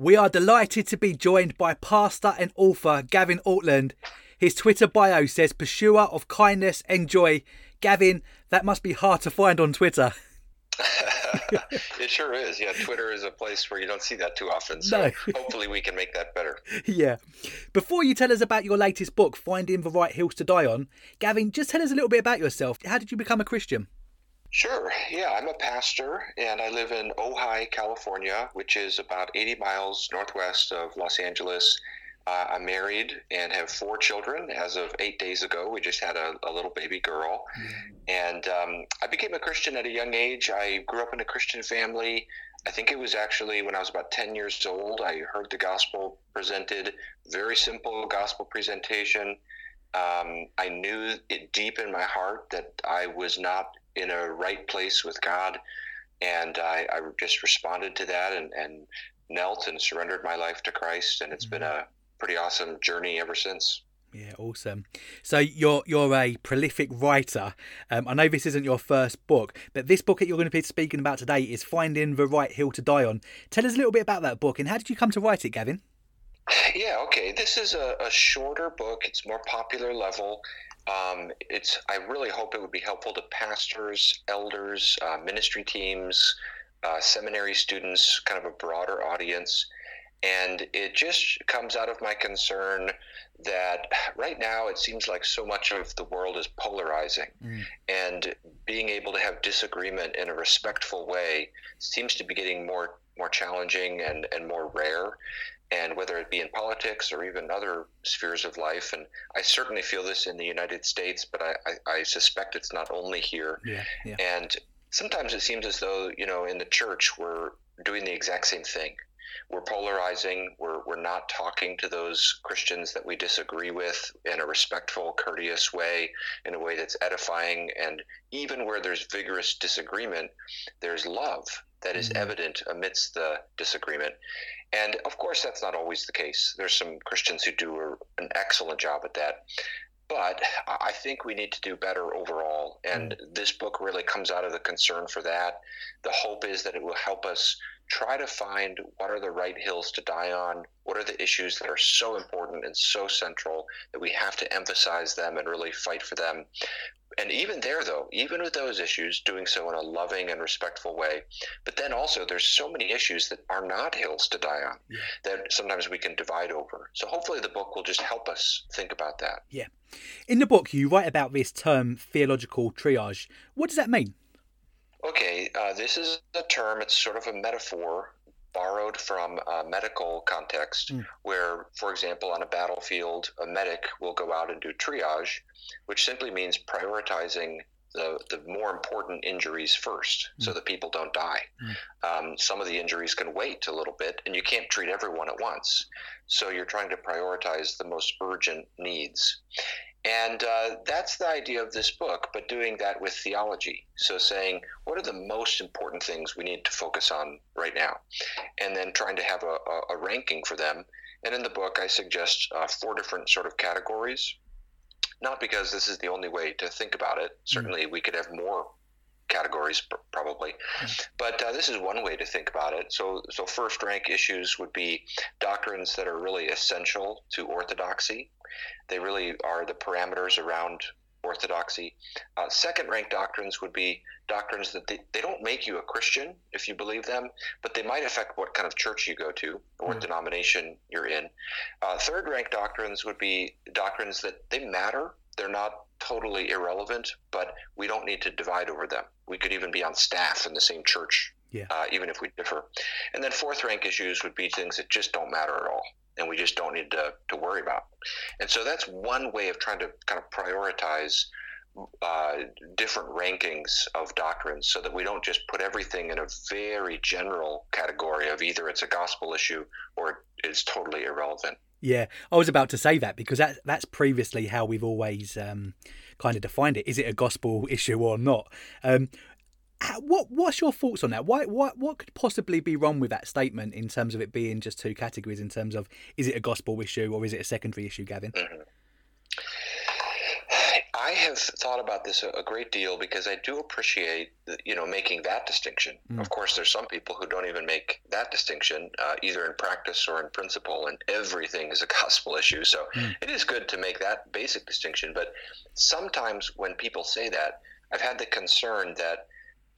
We are delighted to be joined by pastor and author Gavin Ortlund. His Twitter bio says, Pursuer of kindness and joy. Gavin, that must be hard to find on Twitter. it sure is. Yeah, Twitter is a place where you don't see that too often. So no. hopefully we can make that better. Yeah. Before you tell us about your latest book, Finding the Right Hills to Die On, Gavin, just tell us a little bit about yourself. How did you become a Christian? Sure. Yeah, I'm a pastor and I live in Ojai, California, which is about 80 miles northwest of Los Angeles. Uh, I'm married and have four children. As of eight days ago, we just had a, a little baby girl. Mm-hmm. And um, I became a Christian at a young age. I grew up in a Christian family. I think it was actually when I was about 10 years old, I heard the gospel presented, very simple gospel presentation. Um, I knew it deep in my heart that I was not in a right place with God. And I, I just responded to that and, and, knelt and surrendered my life to Christ. And it's mm-hmm. been a pretty awesome journey ever since. Yeah, awesome. So you're you're a prolific writer. Um, I know this isn't your first book, but this book that you're going to be speaking about today is Finding the Right Hill to Die On. Tell us a little bit about that book and how did you come to write it, Gavin? Yeah, okay. This is a, a shorter book. It's more popular level. Um, it's. I really hope it would be helpful to pastors, elders, uh, ministry teams, uh, seminary students, kind of a broader audience. And it just comes out of my concern that right now it seems like so much of the world is polarizing. Mm. And being able to have disagreement in a respectful way seems to be getting more more challenging and, and more rare and whether it be in politics or even other spheres of life. And I certainly feel this in the United States, but I, I, I suspect it's not only here. Yeah, yeah. And sometimes it seems as though, you know, in the church, we're doing the exact same thing. We're polarizing. We're, we're not talking to those Christians that we disagree with in a respectful, courteous way, in a way that's edifying. And even where there's vigorous disagreement, there's love that is mm-hmm. evident amidst the disagreement. And of course, that's not always the case. There's some Christians who do a, an excellent job at that. But I think we need to do better overall. And mm. this book really comes out of the concern for that. The hope is that it will help us try to find what are the right hills to die on, what are the issues that are so important and so central that we have to emphasize them and really fight for them and even there though even with those issues doing so in a loving and respectful way. But then also there's so many issues that are not hills to die on yeah. that sometimes we can divide over. So hopefully the book will just help us think about that. Yeah. In the book you write about this term theological triage. What does that mean? Okay uh, this is a term it's sort of a metaphor borrowed from a medical context mm. where for example on a battlefield a medic will go out and do triage which simply means prioritizing the, the more important injuries first mm. so that people don't die. Mm. Um, some of the injuries can wait a little bit, and you can't treat everyone at once. So you're trying to prioritize the most urgent needs. And uh, that's the idea of this book, but doing that with theology. So saying, what are the most important things we need to focus on right now? And then trying to have a, a, a ranking for them. And in the book, I suggest uh, four different sort of categories not because this is the only way to think about it. Certainly, mm-hmm. we could have more categories probably but uh, this is one way to think about it so so first rank issues would be doctrines that are really essential to orthodoxy they really are the parameters around orthodoxy. Uh, second rank doctrines would be doctrines that they, they don't make you a Christian if you believe them, but they might affect what kind of church you go to or what mm. denomination you're in. Uh, third rank doctrines would be doctrines that they matter. They're not totally irrelevant, but we don't need to divide over them. We could even be on staff in the same church, yeah. uh, even if we differ. And then fourth rank issues would be things that just don't matter at all and we just don't need to, to worry about. And so that's one way of trying to kind of prioritize uh, different rankings of doctrines so that we don't just put everything in a very general category of either it's a gospel issue or it's totally irrelevant. Yeah, I was about to say that because that that's previously how we've always um, kind of defined it. Is it a gospel issue or not? Um, what what's your thoughts on that? Why what what could possibly be wrong with that statement in terms of it being just two categories? In terms of is it a gospel issue or is it a secondary issue, Gavin? Mm-hmm. I have thought about this a, great deal because I do appreciate, you know, making that distinction. Mm. Of course, there's some people who don't even make that distinction, uh, either in practice or in principle, and everything is a gospel issue. So mm. it is good to make that basic distinction. But sometimes when people say that, I've had the concern that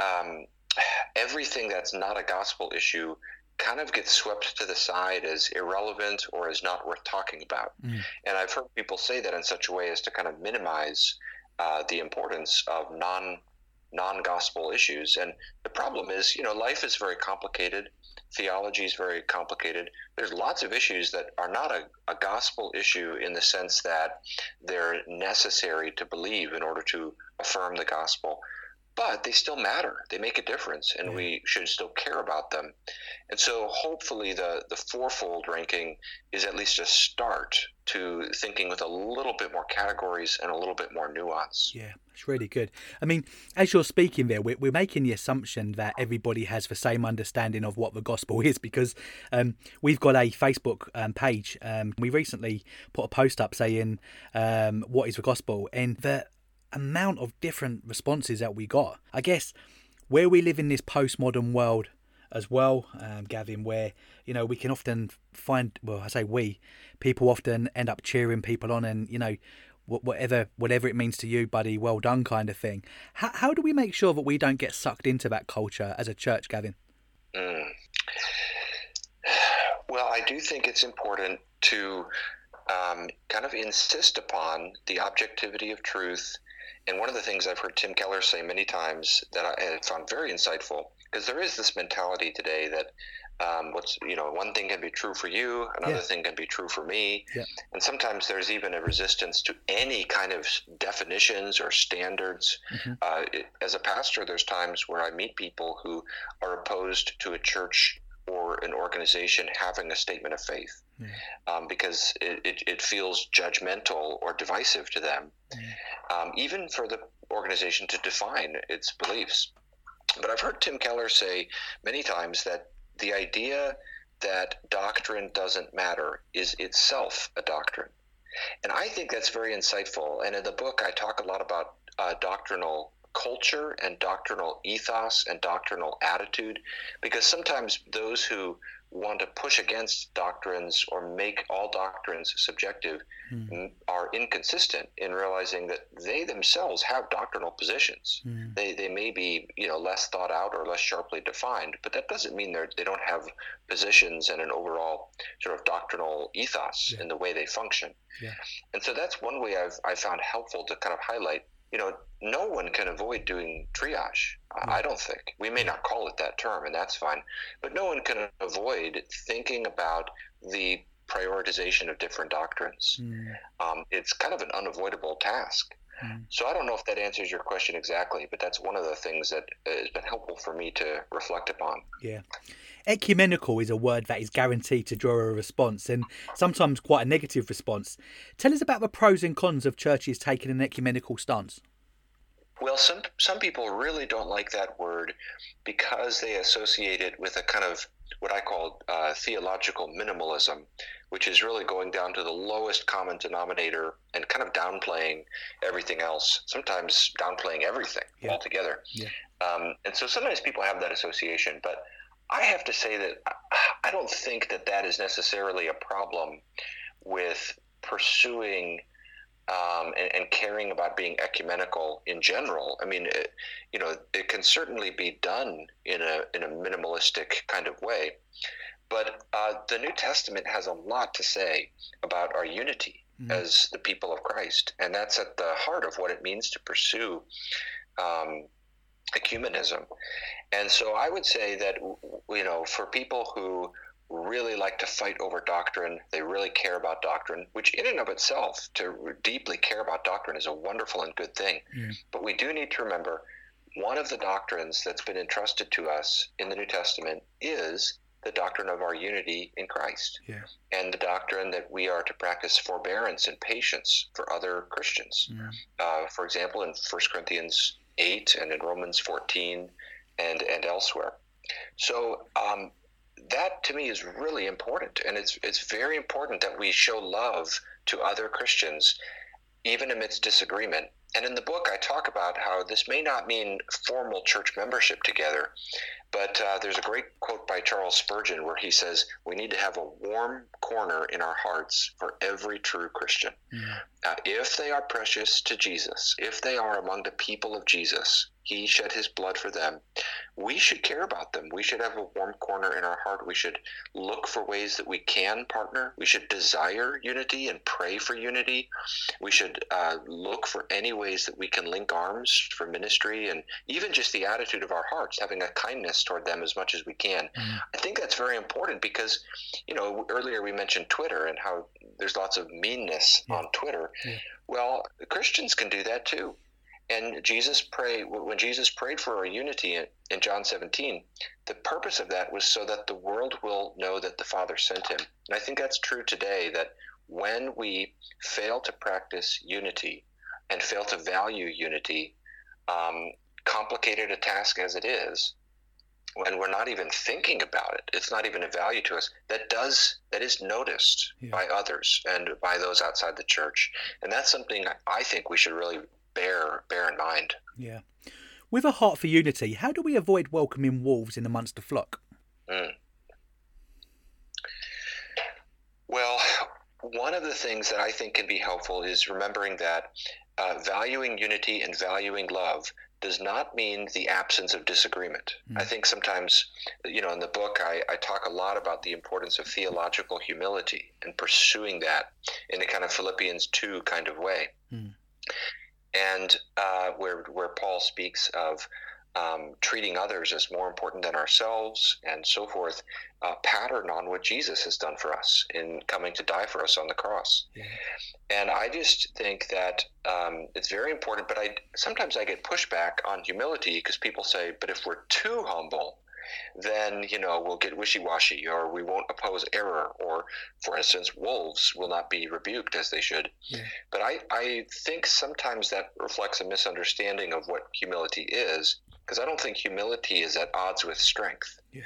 um, everything that's not a gospel issue kind of gets swept to the side as irrelevant or as not worth talking about. Mm. And I've heard people say that in such a way as to kind of minimize uh, the importance of non non gospel issues. And the problem is, you know, life is very complicated. Theology is very complicated. There's lots of issues that are not a, a gospel issue in the sense that they're necessary to believe in order to affirm the gospel but they still matter. They make a difference, and yeah. we should still care about them. And so, hopefully, the the fourfold ranking is at least a start to thinking with a little bit more categories and a little bit more nuance. Yeah, it's really good. I mean, as you're speaking there, we're, we're making the assumption that everybody has the same understanding of what the gospel is because um, we've got a Facebook um, page. Um, we recently put a post up saying, um, What is the gospel? And the amount of different responses that we got. I guess where we live in this postmodern world as well, um, Gavin, where you know we can often find, well, I say we, people often end up cheering people on, and you know, whatever whatever it means to you, buddy, well done, kind of thing. How how do we make sure that we don't get sucked into that culture as a church, Gavin? Mm. Well, I do think it's important to um, kind of insist upon the objectivity of truth and one of the things I've heard Tim Keller say many times that I found very insightful, because there is this mentality today that um, what's you know one thing can be true for you, another yeah. thing can be true for me, yeah. and sometimes there's even a resistance to any kind of definitions or standards. Mm-hmm. Uh, it, as a pastor, there's times where I meet people who are opposed to a church or an organization having a statement of faith mm. um, because it, it, it, feels judgmental or divisive to them, mm. um, even for the organization to define its beliefs. But I've heard Tim Keller say many times that the idea that doctrine doesn't matter is itself a doctrine. And I think that's very insightful. And in the book, I talk a lot about uh, doctrinal culture and doctrinal ethos and doctrinal attitude because sometimes those who want to push against doctrines or make all doctrines subjective mm. are inconsistent in realizing that they themselves have doctrinal positions. Mm. They, they may be you know less thought out or less sharply defined, but that doesn't mean they they don't have positions and an overall sort of doctrinal ethos yeah. in the way they function. Yeah. And so that's one way I've I found helpful to kind of highlight you know, no one can avoid doing triage. I don't think. We may not call it that term, and that's fine. But no one can avoid thinking about the prioritization of different doctrines. Mm. Um, it's kind of an unavoidable task. Mm. So I don't know if that answers your question exactly, but that's one of the things that has been helpful for me to reflect upon. Yeah. Ecumenical is a word that is guaranteed to draw a response and sometimes quite a negative response. Tell us about the pros and cons of churches taking an ecumenical stance. Well, some some people really don't like that word because they associate it with a kind of what I call uh, theological minimalism, which is really going down to the lowest common denominator and kind of downplaying everything else. Sometimes downplaying everything yeah. altogether. Yeah. Um, and so sometimes people have that association, but I have to say that I don't think that that is necessarily a problem with pursuing um, and, and, caring about being ecumenical in general. I mean, it, you know, it can certainly be done in a in a minimalistic kind of way, but uh, the New Testament has a lot to say about our unity mm-hmm. as the people of Christ, and that's at the heart of what it means to pursue. Um, ecumenism. And so I would say that, you know, for people who really like to fight over doctrine, they really care about doctrine, which in and of itself, to deeply care about doctrine is a wonderful and good thing. Mm. But we do need to remember one of the doctrines that's been entrusted to us in the New Testament is the doctrine of our unity in Christ. Yeah. And the doctrine that we are to practice forbearance and patience for other Christians. Yeah. Uh, for example, in 1 Corinthians 8 and in Romans 14 and, and elsewhere. So um, that to me is really important. And it's, it's very important that we show love to other Christians, even amidst disagreement. And in the book, I talk about how this may not mean formal church membership together, but uh, there's a great quote by Charles Spurgeon where he says, We need to have a warm corner in our hearts for every true Christian. Mm. Uh, if they are precious to Jesus, if they are among the people of Jesus, he shed his blood for them. We should care about them. We should have a warm corner in our heart. We should look for ways that we can partner. We should desire unity and pray for unity. We should uh, look for any ways that we can link arms for ministry and even just the attitude of our hearts, having a kindness toward them as much as we can. Mm-hmm. I think that's very important because, you know, earlier we mentioned Twitter and how there's lots of meanness yeah. on Twitter. Yeah. Well, Christians can do that too. And Jesus prayed when Jesus prayed for our unity in, in John 17. The purpose of that was so that the world will know that the Father sent him. And I think that's true today. That when we fail to practice unity and fail to value unity, um, complicated a task as it is, when we're not even thinking about it, it's not even a value to us. That does that is noticed yeah. by others and by those outside the church, and that's something I think we should really bear bear in mind. Yeah. With a heart for unity, how do we avoid welcoming wolves in the Munster flock? Mm. Well, one of the things that I think can be helpful is remembering that uh, valuing unity and valuing love does not mean the absence of disagreement. Mm. I think sometimes, you know, in the book, I, I, talk a lot about the importance of theological humility and pursuing that in a kind of Philippians 2 kind of way. Mm and uh, where where Paul speaks of um, treating others as more important than ourselves and so forth, uh, pattern on what Jesus has done for us in coming to die for us on the cross. Yeah. And I just think that um, it's very important. But I sometimes I get pushback on humility because people say, "But if we're too humble, then you know we'll get wishy-washy or we won't oppose error or for instance wolves will not be rebuked as they should yeah. but I, I think sometimes that reflects a misunderstanding of what humility is because i don't think humility is at odds with strength yeah.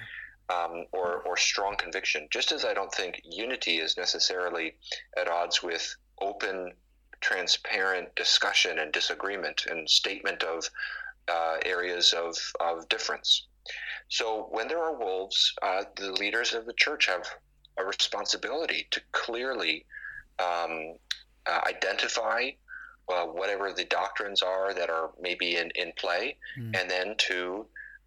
um, or, or strong conviction just as i don't think unity is necessarily at odds with open transparent discussion and disagreement and statement of uh, areas of, of difference so when there are wolves, uh, the leaders of the church have a responsibility to clearly um, uh, identify uh, whatever the doctrines are that are maybe in, in play, mm. and then to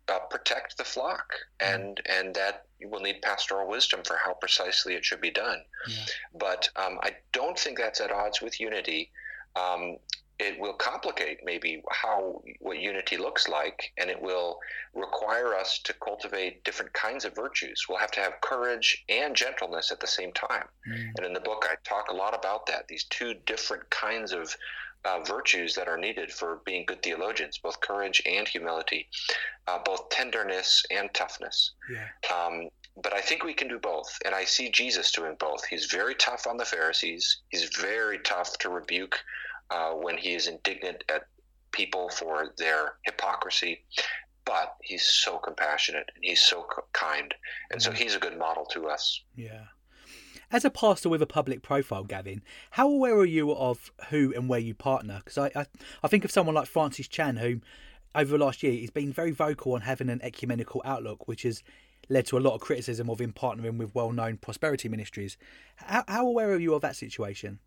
uh, protect the flock, mm. and and that you will need pastoral wisdom for how precisely it should be done. Yeah. But um, I don't think that's at odds with unity. Um, it will complicate maybe how what unity looks like and it will require us to cultivate different kinds of virtues we'll have to have courage and gentleness at the same time mm. and in the book i talk a lot about that these two different kinds of uh, virtues that are needed for being good theologians both courage and humility uh, both tenderness and toughness yeah. um, but I think we can do both. And I see Jesus doing both. He's very tough on the Pharisees. He's very tough to rebuke uh, when he is indignant at people for their hypocrisy. But he's so compassionate and he's so kind. And so mm. he's a good model to us. Yeah. As a pastor with a public profile, Gavin, how aware are you of who and where you partner? Because I, I, I think of someone like Francis Chan, who over the last year he's been very vocal on having an ecumenical outlook, which has led to a lot of criticism of him partnering with well known prosperity ministries. How, how aware are you of that situation?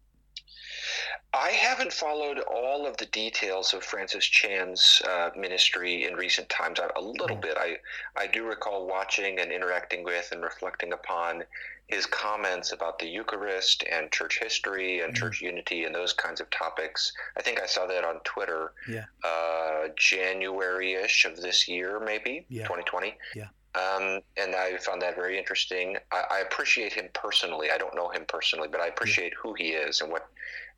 I haven't followed all of the details of Francis Chan's uh, ministry in recent times. A little bit. I I do recall watching and interacting with and reflecting upon his comments about the Eucharist and church history and mm-hmm. church unity and those kinds of topics. I think I saw that on Twitter. Yeah. Uh, January-ish of this year, maybe yeah. 2020. Yeah. Um, and I found that very interesting. I, I, appreciate him personally. I don't know him personally, but I appreciate who he is and what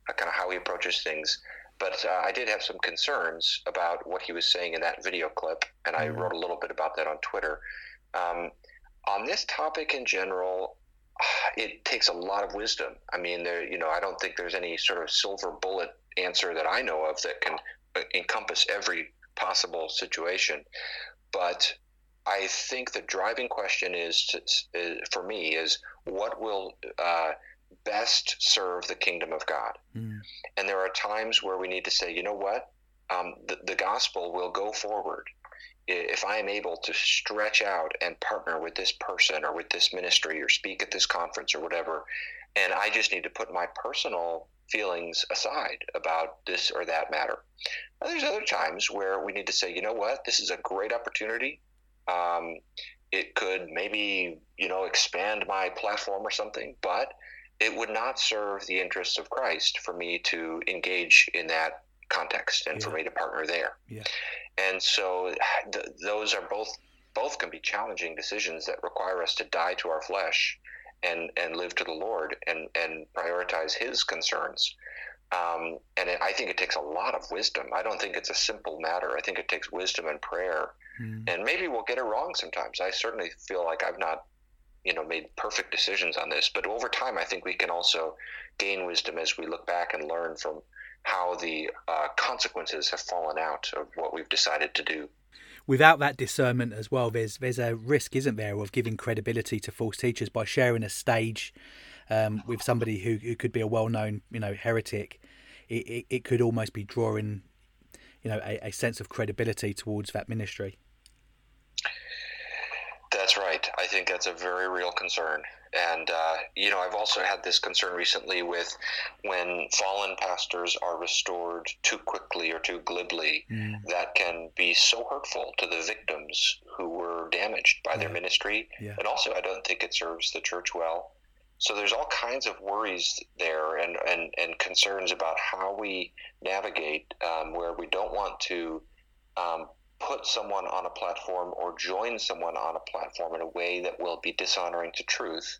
uh, kind of how he approaches things. But uh, I did have some concerns about what he was saying in that video clip, and I mm-hmm. wrote a little bit about that on Twitter. Um, on this topic in general, it takes a lot of wisdom. I mean, there, you know, I don't think there's any sort of silver bullet answer that I know of that can uh, encompass every possible situation. But I think the driving question is, to, is for me is what will uh, best serve the kingdom of God. Mm. And there are times where we need to say, you know what? Um, the, the gospel will go forward if I am able to stretch out and partner with this person or with this ministry or speak at this conference or whatever, and I just need to put my personal feelings aside about this or that matter. Now, there's other times where we need to say, you know what, this is a great opportunity. Um, it could maybe, you know, expand my platform or something, but it would not serve the interests of Christ for me to engage in that context and yeah. for me to partner there. Yeah. And so th- those are both both can be challenging decisions that require us to die to our flesh and and live to the Lord and and prioritize His concerns. Um, and it, I think it takes a lot of wisdom. I don't think it's a simple matter. I think it takes wisdom and prayer. Mm. And maybe we'll get it wrong sometimes. I certainly feel like I've not, you know, made perfect decisions on this. But over time, I think we can also gain wisdom as we look back and learn from how the uh, consequences have fallen out of what we've decided to do. Without that discernment as well, there's there's a risk, isn't there, of giving credibility to false teachers by sharing a stage um, with somebody who, who could be a well-known, you know, heretic. It, it, it could almost be drawing, you know, a, a sense of credibility towards that ministry. That's right. I think that's a very real concern. And, uh, you know, I've also had this concern recently with when fallen pastors are restored too quickly or too glibly, mm. that can be so hurtful to the victims who were damaged by yeah. their ministry. Yeah. And also, I don't think it serves the church well. So there's all kinds of worries there and, and, and concerns about how we navigate um, where we don't want to um, put someone on a platform or join someone on a platform in a way that will be dishonoring to truth.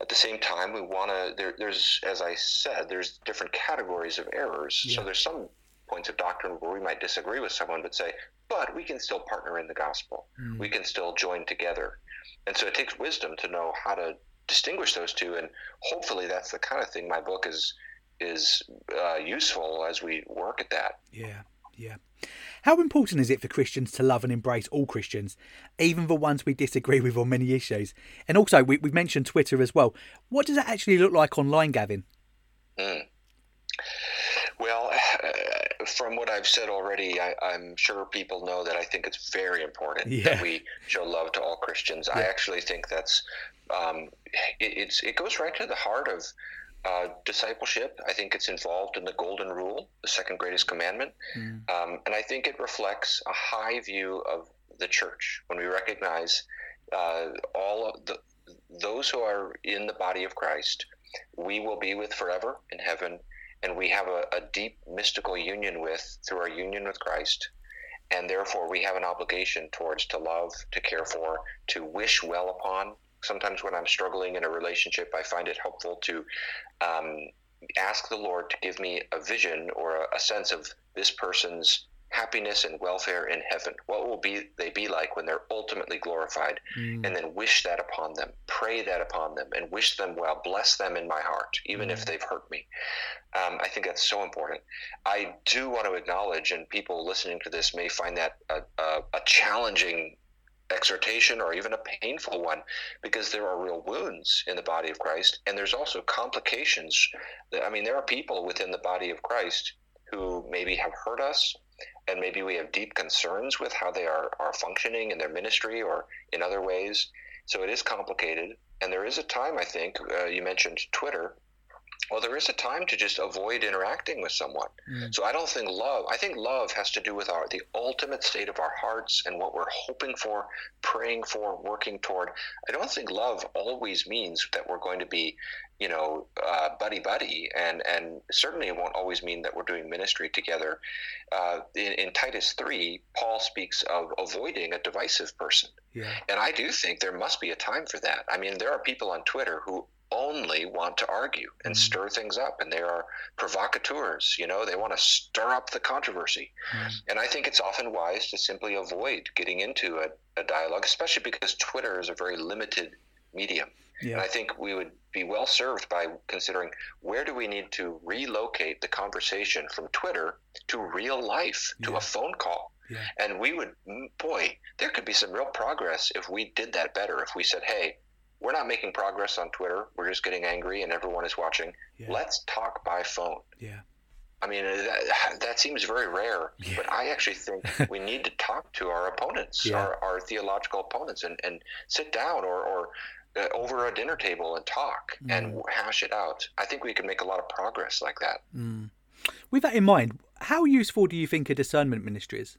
At the same time, we want to, there, there's, as I said, there's different categories of errors. Yeah. So there's some points of doctrine where we might disagree with someone, but say, but we can still partner in the gospel. Mm. We can still join together. And so it takes wisdom to know how to distinguish those two. And hopefully that's the kind of thing my book is is uh, useful as we work at that. Yeah, yeah. How important is it for Christians to love and embrace all Christians, even the ones we disagree with on many issues? And also, we, have mentioned Twitter as well. What does that actually look like online, Gavin? Mm. Well, from what I've said already, I, am sure people know that I think it's very important yeah. that we show love to all Christians. Yeah. I actually think that's um, it, it's it goes right to the heart of uh, discipleship. I think it's involved in the golden rule, the second greatest commandment. Mm. Um, and I think it reflects a high view of the church when we recognize uh, all the, those who are in the body of Christ, we will be with forever in heaven. And we have a, a deep mystical union with through our union with Christ. And therefore, we have an obligation towards to love, to care for, to wish well upon, sometimes when I'm struggling in a relationship, I find it helpful to um, ask the Lord to give me a vision or a, a, sense of this person's happiness and welfare in heaven. What will be they be like when they're ultimately glorified? Mm. And then wish that upon them, pray that upon them, and wish them well. Bless them in my heart, even mm. if they've hurt me. Um, I think that's so important. I do want to acknowledge, and people listening to this may find that a, a, a challenging exhortation or even a painful one because there are real wounds in the body of Christ and there's also complications. I mean, there are people within the body of Christ who maybe have hurt us and maybe we have deep concerns with how they are, are functioning in their ministry or in other ways. So it is complicated. And there is a time, I think, uh, you mentioned Twitter, well, there is a time to just avoid interacting with someone. Mm. So I don't think love. I think love has to do with our the ultimate state of our hearts and what we're hoping for, praying for, working toward. I don't think love always means that we're going to be, you know, uh, buddy buddy, and and certainly it won't always mean that we're doing ministry together. Uh, in, in Titus three, Paul speaks of avoiding a divisive person, yeah. and I do think there must be a time for that. I mean, there are people on Twitter who only want to argue and mm-hmm. stir things up and they are provocateurs you know they want to stir up the controversy mm-hmm. and i think it's often wise to simply avoid getting into a, a, dialogue especially because twitter is a very limited medium yeah. and i think we would be well served by considering where do we need to relocate the conversation from twitter to real life to yeah. a phone call yeah. and we would boy there could be some real progress if we did that better if we said hey we're not making progress on Twitter. We're just getting angry and everyone is watching. Yeah. Let's talk by phone. Yeah. I mean, that, that seems very rare, yeah. but I actually think we need to talk to our opponents, yeah. our, our theological opponents, and, and sit down or, or uh, over a dinner table and talk mm. and hash it out. I think we can make a lot of progress like that. Mm. With that in mind, how useful do you think a discernment ministry is?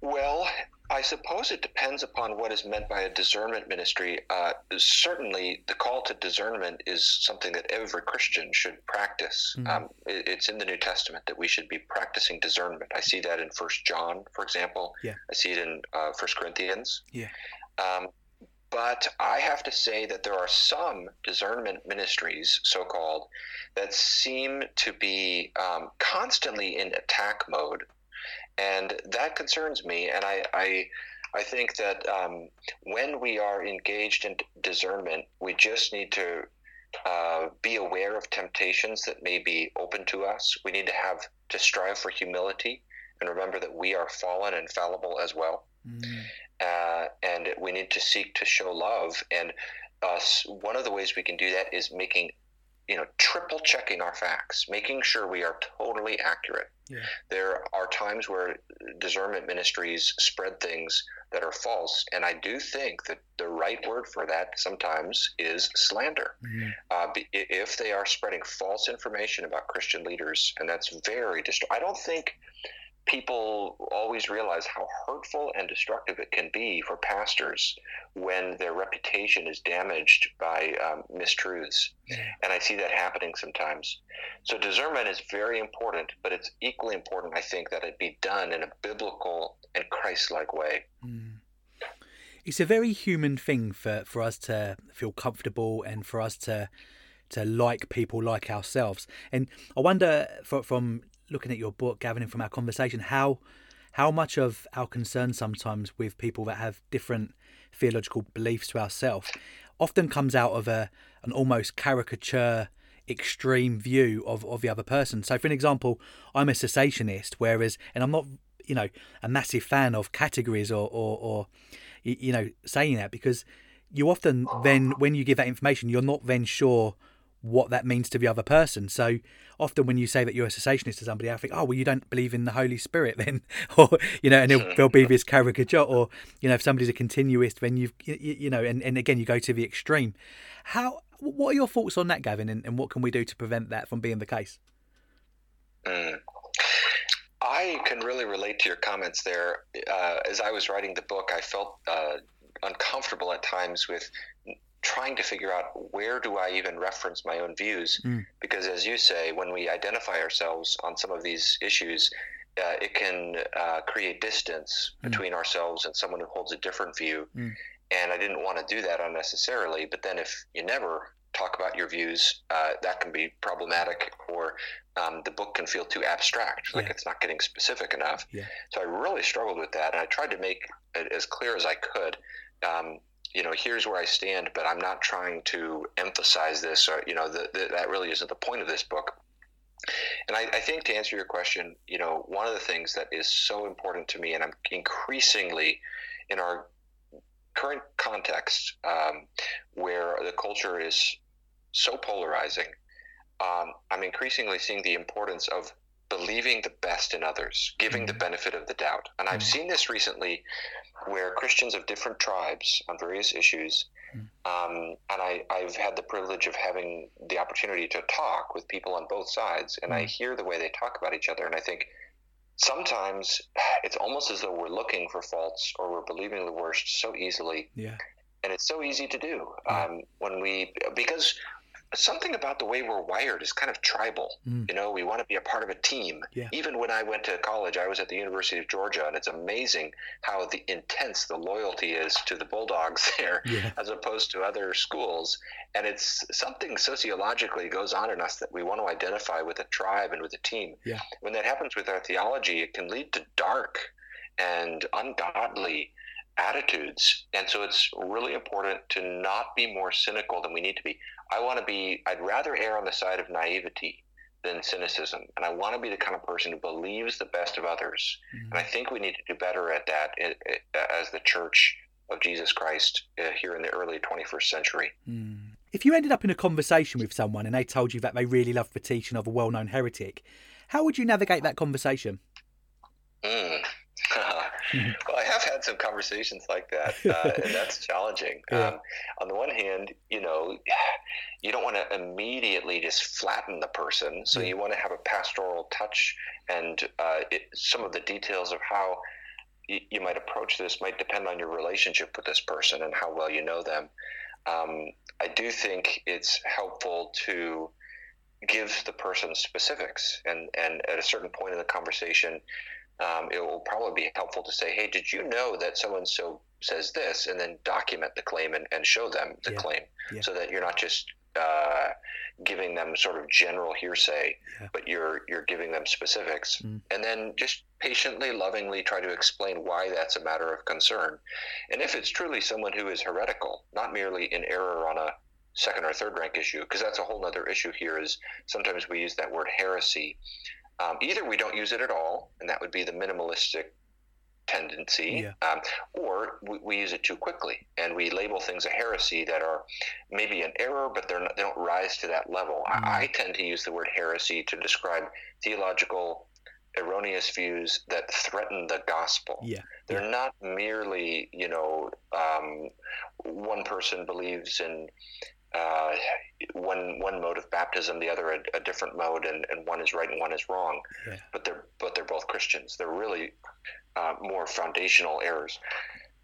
Well, I suppose it depends upon what is meant by a discernment ministry. Uh, certainly, the call to discernment is something that every Christian should practice. Mm-hmm. Um, it, it's in the New Testament that we should be practicing discernment. I see that in First John, for example. Yeah. I see it in uh, First Corinthians. Yeah. Um, but I have to say that there are some discernment ministries, so called, that seem to be um, constantly in attack mode and that concerns me. And I, I, I think that um, when we are engaged in discernment, we just need to uh, be aware of temptations that may be open to us. We need to have to strive for humility and remember that we are fallen and fallible as well. Mm. Uh, and we need to seek to show love. And us, one of the ways we can do that is making you know, triple checking our facts, making sure we are totally accurate. Yeah. There are times where discernment ministries spread things that are false, and I do think that the right word for that sometimes is slander. Mm-hmm. Uh, if they are spreading false information about Christian leaders, and that's very dist- I don't think people always realize how hurtful and destructive it can be for pastors when their reputation is damaged by um, mistruths. And I see that happening sometimes. So discernment is very important, but it's equally important, I think, that it be done in a biblical and Christ like way. Mm. It's a very human thing for, for us to feel comfortable and for us to to like people like ourselves. And I wonder for, from looking at your book, and from our conversation, how how much of our concern sometimes with people that have different theological beliefs to ourselves often comes out of a an almost caricature extreme view of, of the other person. So for an example, I'm a cessationist, whereas and I'm not, you know, a massive fan of categories or or, or you know, saying that because you often then when you give that information, you're not then sure what that means to the other person. So often when you say that you're a cessationist to somebody, I think, oh, well, you don't believe in the Holy Spirit then, or you know, and there'll be this caricature, or you know, if somebody's a continuist, then you've you, you know, and, and again you go to the extreme. How? What are your thoughts on that, Gavin, and, and what can we do to prevent that from being the case? Mm. I can really relate to your comments there. Uh, as I was writing the book, I felt uh, uncomfortable at times with trying to figure out where do I even reference my own views mm. because as you say when we identify ourselves on some of these issues uh, it can uh, create distance mm. between ourselves and someone who holds a different view mm. and I didn't want to do that unnecessarily but then if you never talk about your views uh, that can be problematic or um, the book can feel too abstract like yeah. it's not getting specific enough yeah. so I really struggled with that and I tried to make it as clear as I could um, you know, here's where I stand, but I'm not trying to emphasize this, or you know, the, the, that really isn't the point of this book. And I, I, think to answer your question, you know, one of the things that is so important to me, and I'm increasingly in our current context um, where the culture is so polarizing, um, I'm increasingly seeing the importance of believing the best in others, giving the mm-hmm. benefit of the doubt. And I've mm-hmm. seen this recently where Christians of different tribes on various issues, mm. um, and I, have had the privilege of having the opportunity to talk with people on both sides, and I mm. hear the way they talk about each other, and I think sometimes it's almost as though we're looking for faults or we're believing the worst so easily. Yeah. And it's so easy to do um, when we, because something about the way we're wired is kind of tribal. Mm. You know, we want to be a part of a team. Yeah. Even when I went to college, I was at the University of Georgia, and it's amazing how the intense the loyalty is to the Bulldogs there, yeah. as opposed to other schools. And it's something sociologically goes on in us that we want to identify with a tribe and with a team. Yeah. When that happens with our theology, it can lead to dark and ungodly attitudes. And so it's really important to not be more cynical than we need to be. I want to be, I'd rather err on the side of naivety than cynicism. And I want to be the kind of person who believes the best of others. Mm-hmm. And I think we need to do better at that as the church of Jesus Christ uh, here in the early 21st century. Mm. If you ended up in a conversation with someone and they told you that they really loved the teaching of a well known heretic, how would you navigate that conversation? Mm. well, I have had some conversations like that, uh, and that's challenging. Yeah. Um, on the one hand, you know, you don't want to immediately just flatten the person, so you want to have a pastoral touch, and uh, it, some of the details of how y- you might approach this might depend on your relationship with this person and how well you know them. Um, I do think it's helpful to give the person specifics, and and at a certain point in the conversation um, it will probably be helpful to say, hey, did you know that so and so says this? And then document the claim and, and show them the yeah. claim yeah. so that you're not just uh, giving them sort of general hearsay, yeah. but you're you're giving them specifics, mm. and then just patiently, lovingly try to explain why that's a matter of concern, and if it's truly someone who is heretical, not merely in error on a second or third rank issue, because that's a whole other issue here. Is sometimes we use that word heresy um, either we don't use it at all, and that would be the minimalistic tendency, yeah. um, or we, we, use it too quickly and we label things a heresy that are maybe an error, but they're not, they don't rise to that level. Mm-hmm. I, I, tend to use the word heresy to describe theological erroneous views that threaten the gospel. Yeah. They're yeah. not merely, you know, um, one person believes in uh, one one mode of baptism, the other a, a, different mode, and, and one is right and one is wrong. Yeah. But they're but they're both Christians. They're really uh, more foundational errors.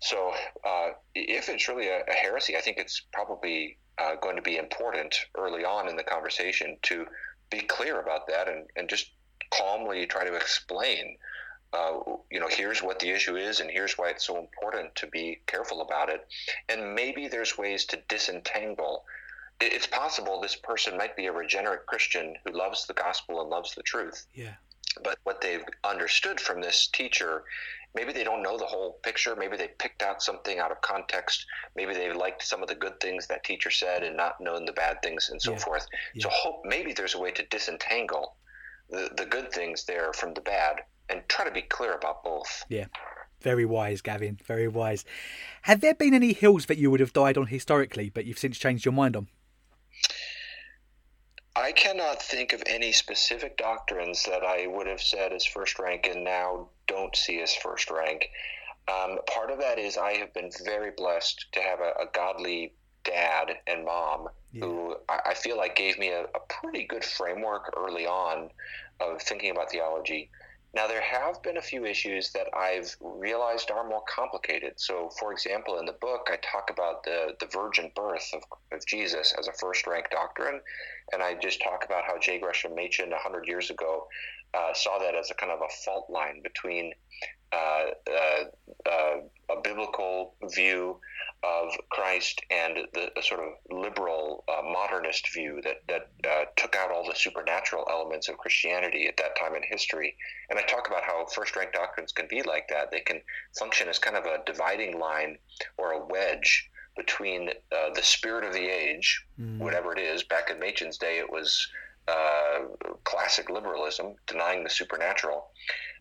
So uh, if it's really a, a, heresy, I think it's probably uh, going to be important early on in the conversation to be clear about that and, and just calmly try to explain. Uh, you know, here's what the issue is, and here's why it's so important to be careful about it. And maybe there's ways to disentangle it's possible this person might be a regenerate Christian who loves the gospel and loves the truth. Yeah. But what they've understood from this teacher, maybe they don't know the whole picture. Maybe they picked out something out of context. Maybe they liked some of the good things that teacher said and not known the bad things and so yeah. forth. Yeah. So hope maybe there's a way to disentangle the, the good things there from the bad and try to be clear about both. Yeah. Very wise, Gavin. Very wise. Have there been any hills that you would have died on historically, but you've since changed your mind on? I cannot think of any specific doctrines that I would have said as first rank and now don't see as first rank. Um, part of that is I have been very blessed to have a, a godly dad and mom yeah. who I, I, feel like gave me a, a pretty good framework early on of thinking about theology. Now, there have been a few issues that I've realized are more complicated. So, for example, in the book, I talk about the, the virgin birth of, of Jesus as a first rank doctrine. And I just talk about how J. Gresham Machen 100 years ago uh, saw that as a kind of a fault line between uh, uh, uh a biblical view of Christ and the, the sort of liberal uh, modernist view that, that uh, took out all the supernatural elements of Christianity at that time in history. And I talk about how first rank doctrines can be like that. They can function as kind of a dividing line or a wedge between uh, the spirit of the age, mm. whatever it is. Back in Machen's day, it was uh, classic liberalism, denying the supernatural.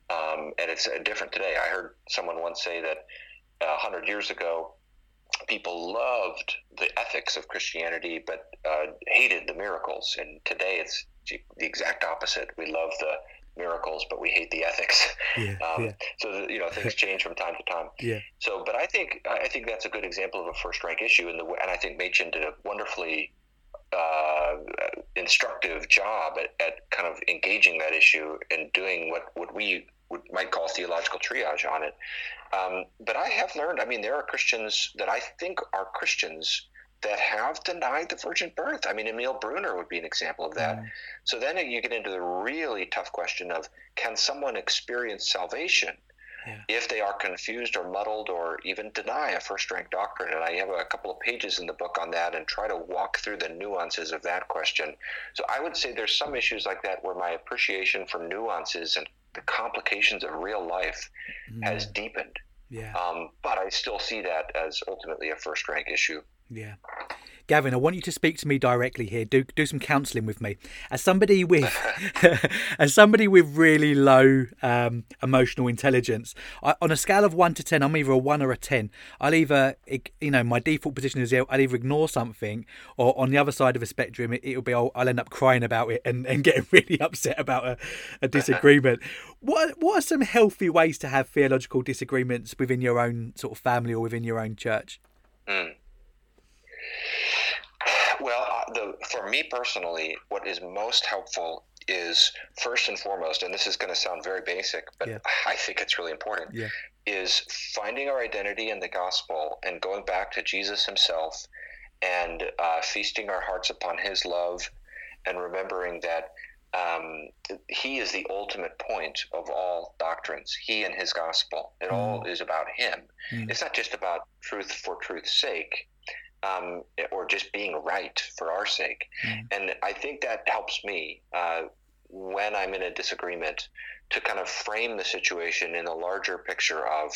Um, and it's uh, different today. I heard someone once say that 100 years ago, people loved the ethics of Christianity, but uh, hated the miracles. And today it's the exact opposite. We love the miracles, but we hate the ethics. Yeah, um, yeah. So you know things change from time to time. Yeah. So, but I think I think that's a good example of a first rank issue, and the and I think Machen did a wonderfully uh, instructive job at, at kind of engaging that issue and doing what what we would, might call theological triage on it. Um, but I have learned, I mean, there are Christians that I think are Christians that have denied the virgin birth. I mean, Emil Brunner would be an example of that. Mm. So then you get into the really tough question of can someone experience salvation yeah. if they are confused or muddled or even deny a first rank doctrine? And I have a couple of pages in the book on that and try to walk through the nuances of that question. So I would say there's some issues like that where my appreciation for nuances and the complications of real life mm. has deepened. Yeah. Um, but I still see that as ultimately a first rank issue. Yeah. Gavin, I want you to speak to me directly here. Do do some counselling with me. As somebody with as somebody with really low um, emotional intelligence, I, on a scale of one to ten, I'm either a one or a ten. I'll either you know my default position is I'll either ignore something, or on the other side of the spectrum, it, will be I'll, I'll, end up crying about it and, and getting really upset about a, a disagreement. what what are some healthy ways to have theological disagreements within your own sort of family or within your own church? Mm. Well, uh, the, for me personally, what is most helpful is first and foremost, and this is going to sound very basic, but yeah. I think it's really important, yeah. is finding our identity in the gospel and going back to Jesus himself and uh, feasting our hearts upon his love and remembering that um, he is the ultimate point of all doctrines. He and his gospel. It mm. all is about him. Mm. It's not just about truth for truth's sake, um, or just being right for our sake. Mm. And I think that helps me uh, when I'm in a disagreement to kind of frame the situation in a larger picture of,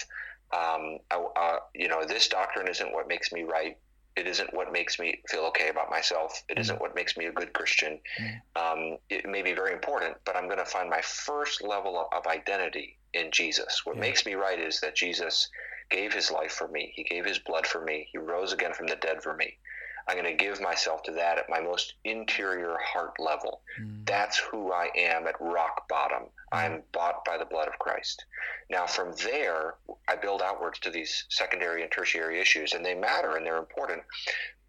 um, uh, you know, this doctrine isn't what makes me right it isn't what makes me feel okay about myself. It mm. not what makes me a good Christian. Mm. Um, it may be very important, but I'm going to find my first level of, of identity in Jesus. What yeah. makes me right is that Jesus gave his life for me. He gave his blood for me. He rose again from the dead for me. I'm going to give myself to that at my most interior heart level. Mm. That's who I am at rock bottom. Mm. I'm bought by the blood of Christ. Now, from there, I build outwards to these secondary and tertiary issues, and they matter and they're important.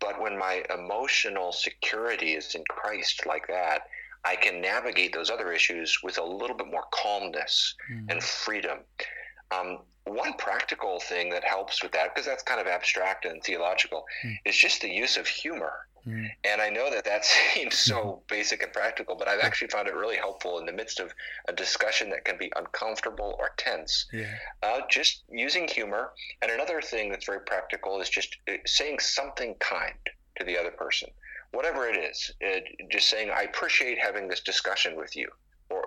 But when my emotional security is in Christ like that, I can navigate those other issues with a little bit more calmness mm. and freedom. Um, one practical thing that helps with that, because that's kind of abstract and theological, mm. is just the use of humor. Mm. And I know that that seems so hmm. basic and practical, but I've actually found it really helpful in the midst of a discussion that can be uncomfortable or tense. Yeah. Uh, just using humor. And another thing that's very practical is just uh, saying something kind to the other person, whatever it is. It, just saying, I appreciate having this discussion with you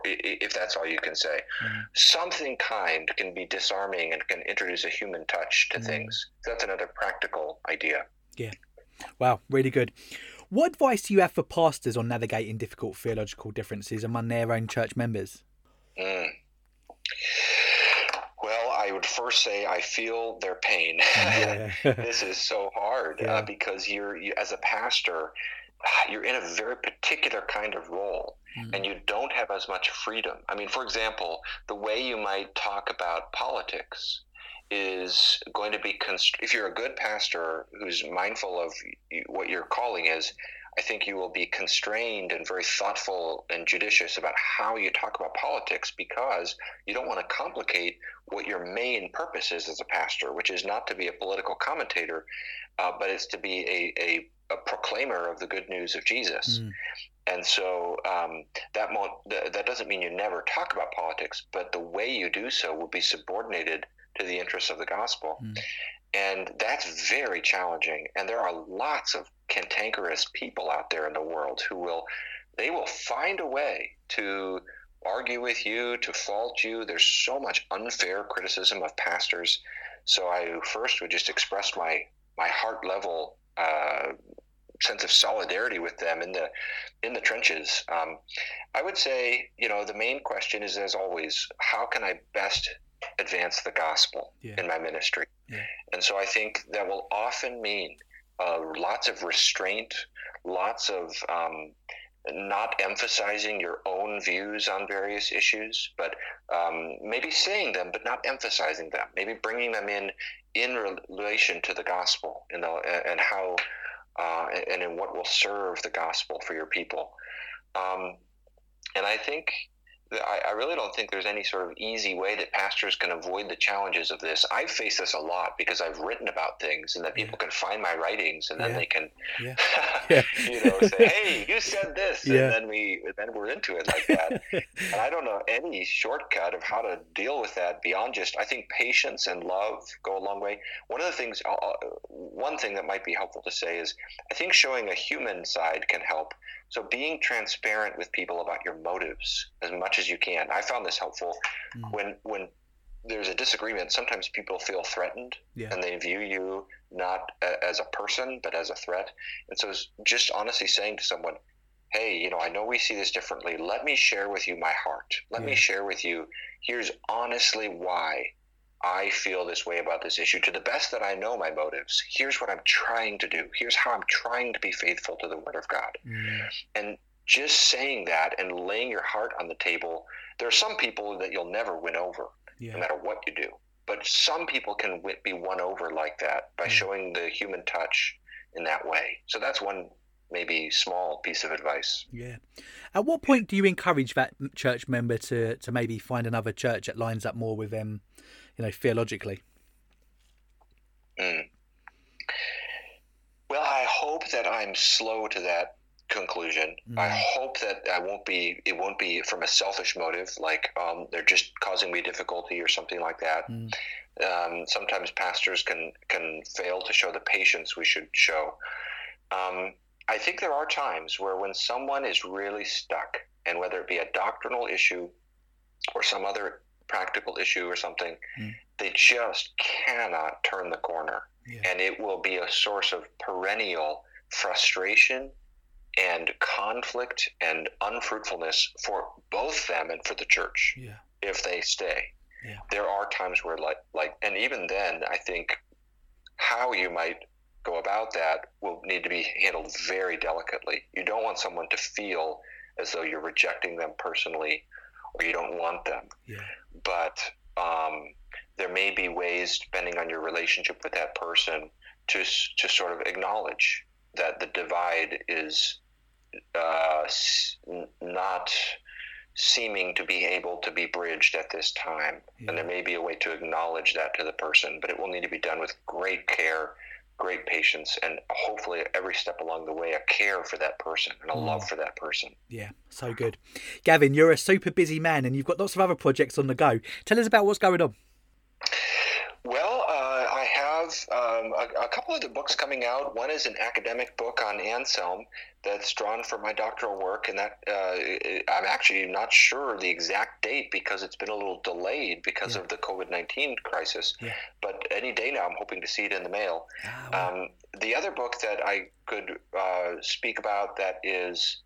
if that's all you can say. Mm. Something kind can be disarming and can introduce a human touch to mm. things. That's another practical idea. Yeah. Wow, really good. What advice do you have for pastors on navigating difficult theological differences among their own church members? Mm. Well, I would first say I feel their pain. Yeah. this is so hard uh, yeah. uh, because you're you, as a pastor, you're in a very particular kind of role mm-hmm. and you don't have as much freedom. I mean, for example, the way you might talk about politics is going to be const- if you're a good pastor who's mindful of what your calling is I think you will be constrained and very thoughtful and judicious about how you talk about politics because you don't want to complicate what your main purpose is as a pastor, which is not to be a political commentator, uh, but it's to be a, a a proclaimer of the good news of Jesus. Mm. And so um, that mo- that doesn't mean you never talk about politics, but the way you do so will be subordinated to the interests of the gospel. Mm. And that's very challenging. And there are lots of cantankerous people out there in the world who will they will find a way to argue with you, to fault you. There's so much unfair criticism of pastors. So I first would just express my my heart level uh, sense of solidarity with them in the in the trenches. Um, I would say, you know, the main question is, as always, how can I best advance the gospel yeah. in my ministry? Yeah. And so I think that will often mean uh, lots of restraint, lots of um, not emphasizing your own views on various issues, but um, maybe saying them, but not emphasizing them. Maybe bringing them in in relation to the gospel, you know, and, and how uh, and in what will serve the gospel for your people. Um, and I think I, I, really don't think there's any sort of easy way that pastors can avoid the challenges of this. I've faced this a lot because I've written about things, and that people yeah. can find my writings, and then yeah. they can, yeah. you know, say, "Hey, you said this," and then we then we're into it like that. and I don't know any shortcut of how to deal with that beyond just I think patience and love go a long way. One of the things, uh, uh one thing that might be helpful to say is I think showing a human side can help. So being transparent with people about your motives as much as you can. I found this helpful mm. when when there's a disagreement, sometimes people feel threatened Yeah. and they view you not a, as a person but as a threat. And so, just honestly saying to someone, "Hey, you know, I know we see this differently. Let me share with you my heart. Let me share with you. Here's honestly why." I feel this way about this issue. To the best that I know my motives, here's what I'm trying to do. Here's how I'm trying to be faithful to the Word of God Mm, and just saying that and laying your heart on the table there are some people that you'll never win over yeah. no matter what you do but some people can be won over like that by Mm. showing the human touch in that way so that's one maybe small piece of advice Yeah. At what point do you encourage that church member to, to maybe find another church that lines up more with them, you know, theologically? Mm. Well, I hope that I'm slow to that conclusion. I Mm. hope that I won't be. It won't be from a selfish motive, like um, they're just causing me difficulty or something like that. Mm. Um, sometimes pastors can can fail to show the patience we should show. Um, I think there are times where when someone is really stuck, and whether it be a doctrinal issue or some other practical issue or something, Mm. they just cannot turn the corner Yeah. and it will be a source of perennial frustration and conflict and unfruitfulness for both them and for the church Yeah. if they stay. Yeah. There are times where like like and even then I think how you might go about that will need to be handled very delicately. You don't want someone to feel as though you're rejecting them personally or you don't want them Yeah. but um, there may be ways, depending on your relationship with that person, to to sort of acknowledge that the divide is uh, not seeming to be able to be bridged at this time. Yeah. And there may be a way to acknowledge that to the person, but it will need to be done with great care, great patience, and hopefully every step along the way, a care for that person and a Mm. love for that person. Yeah, so good. Gavin, you're a super busy man and you've got lots of other projects on the go. Tell us about what's going on. Have um, a, a couple of the books coming out. One is an academic book on Anselm that's drawn from my doctoral work, and that uh, I'm actually not sure the exact date because it's been a little delayed because Yeah. of the COVID 19 crisis. Yeah. But any day now, I'm hoping to see it in the mail. Ah, wow. Um, the other book that I could uh, speak about that is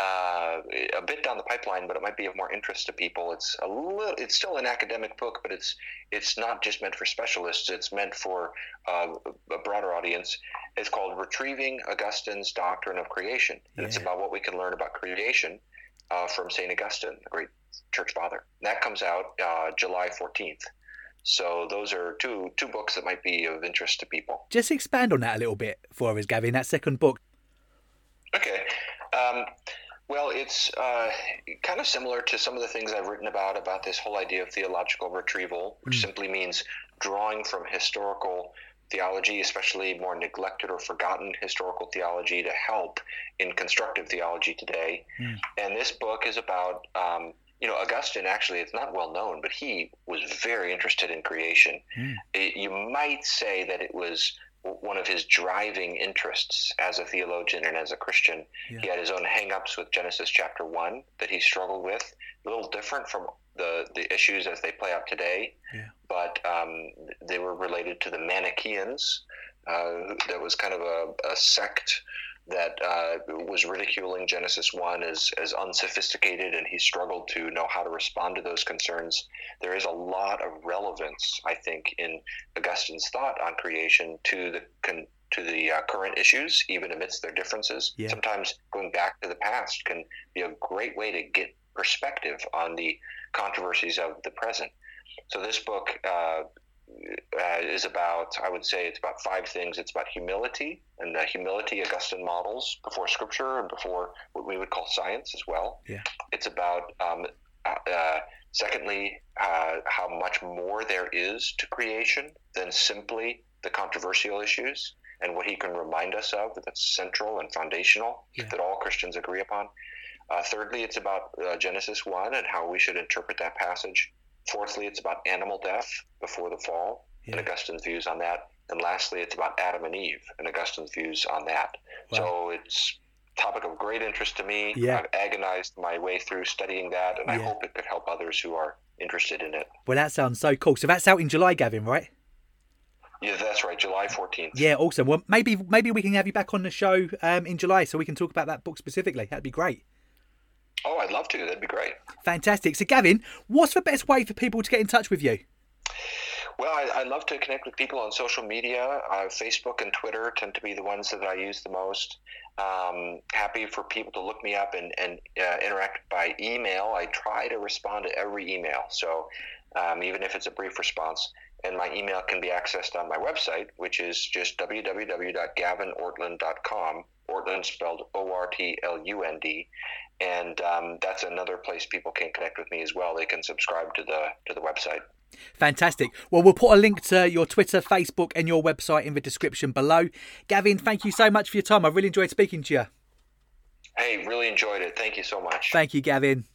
uh, a bit down the pipeline, but it might be of more interest to people. It's a little, it's still an academic book, but it's it's not just meant for specialists. It's meant for uh, a broader audience. It's called Retrieving Augustine's Doctrine of Creation, and it's about what we can learn about creation uh, from Saint Augustine, the great church father. That comes out uh, July fourteenth. So those are two two books that might be of interest to people. Just expand on that a little bit for us, Gavin, that second book. Okay. Um, well, it's uh, kind of similar to some of the things I've written about about this whole idea of theological retrieval, which Mm. simply means drawing from historical theology, especially more neglected or forgotten historical theology, to help in constructive theology today. Mm. And this book is about, um, you know, Augustine. Actually, it's not well known, but he was very interested in creation. Mm. It, you might say that it was one of his driving interests as a theologian and as a Christian. Yeah. He had his own hang-ups with Genesis chapter 1 that he struggled with, a little different from the, the issues as they play out today, Yeah. but um, they were related to the Manichaeans. Uh, that was kind of a, a sect that uh, was ridiculing Genesis 1 as, as unsophisticated, and he struggled to know how to respond to those concerns. There is a lot of relevance, I think, in Augustine's thought on creation to the con- to the uh, current issues, even amidst their differences. Yeah. Sometimes going back to the past can be a great way to get perspective on the controversies of the present. So this book uh, uh, is about, I would say, it's about five things. It's about humility and the humility Augustine models before Scripture and before what we would call science as well. Yeah. It's about, um, uh, uh, secondly, uh, how much more there is to creation than simply the controversial issues and what he can remind us of that's central and foundational Yeah. that all Christians agree upon. Uh, thirdly, it's about uh, Genesis 1 and how we should interpret that passage. Fourthly, it's about animal death before the fall and Augustine's views on that. And lastly, it's about Adam and Eve and Augustine's views on that. So it's topic of great interest to me. Yeah. I've agonized my way through studying that, and I hope it could help others who are interested in it. Well, that sounds so cool. So that's out in July, Gavin, right? Yeah, that's right, July 14th. Yeah, awesome. Well, maybe maybe we can have you back on the show um, in July so we can talk about that book specifically. That'd be great. Oh, I'd love to. That'd be great. Fantastic. So, Gavin, what's the best way for people to get in touch with you? Well, I, I love to connect with people on social media. Uh, Facebook and Twitter tend to be the ones that I use the most. Um, happy for people to look me up and, and uh, interact by email. I try to respond to every email, so um, even if it's a brief response. And my email can be accessed on my website, which is just www.gavinortlund.com. Ortlund spelled O R T L U N D, and um, that's another place people can connect with me as well. They can subscribe to the to the website. Fantastic. Well, we'll put a link to your Twitter, Facebook, and your website in the description below. Gavin, thank you so much for your time. I really enjoyed speaking to you. Hey, really enjoyed it. Thank you so much. Thank you, Gavin.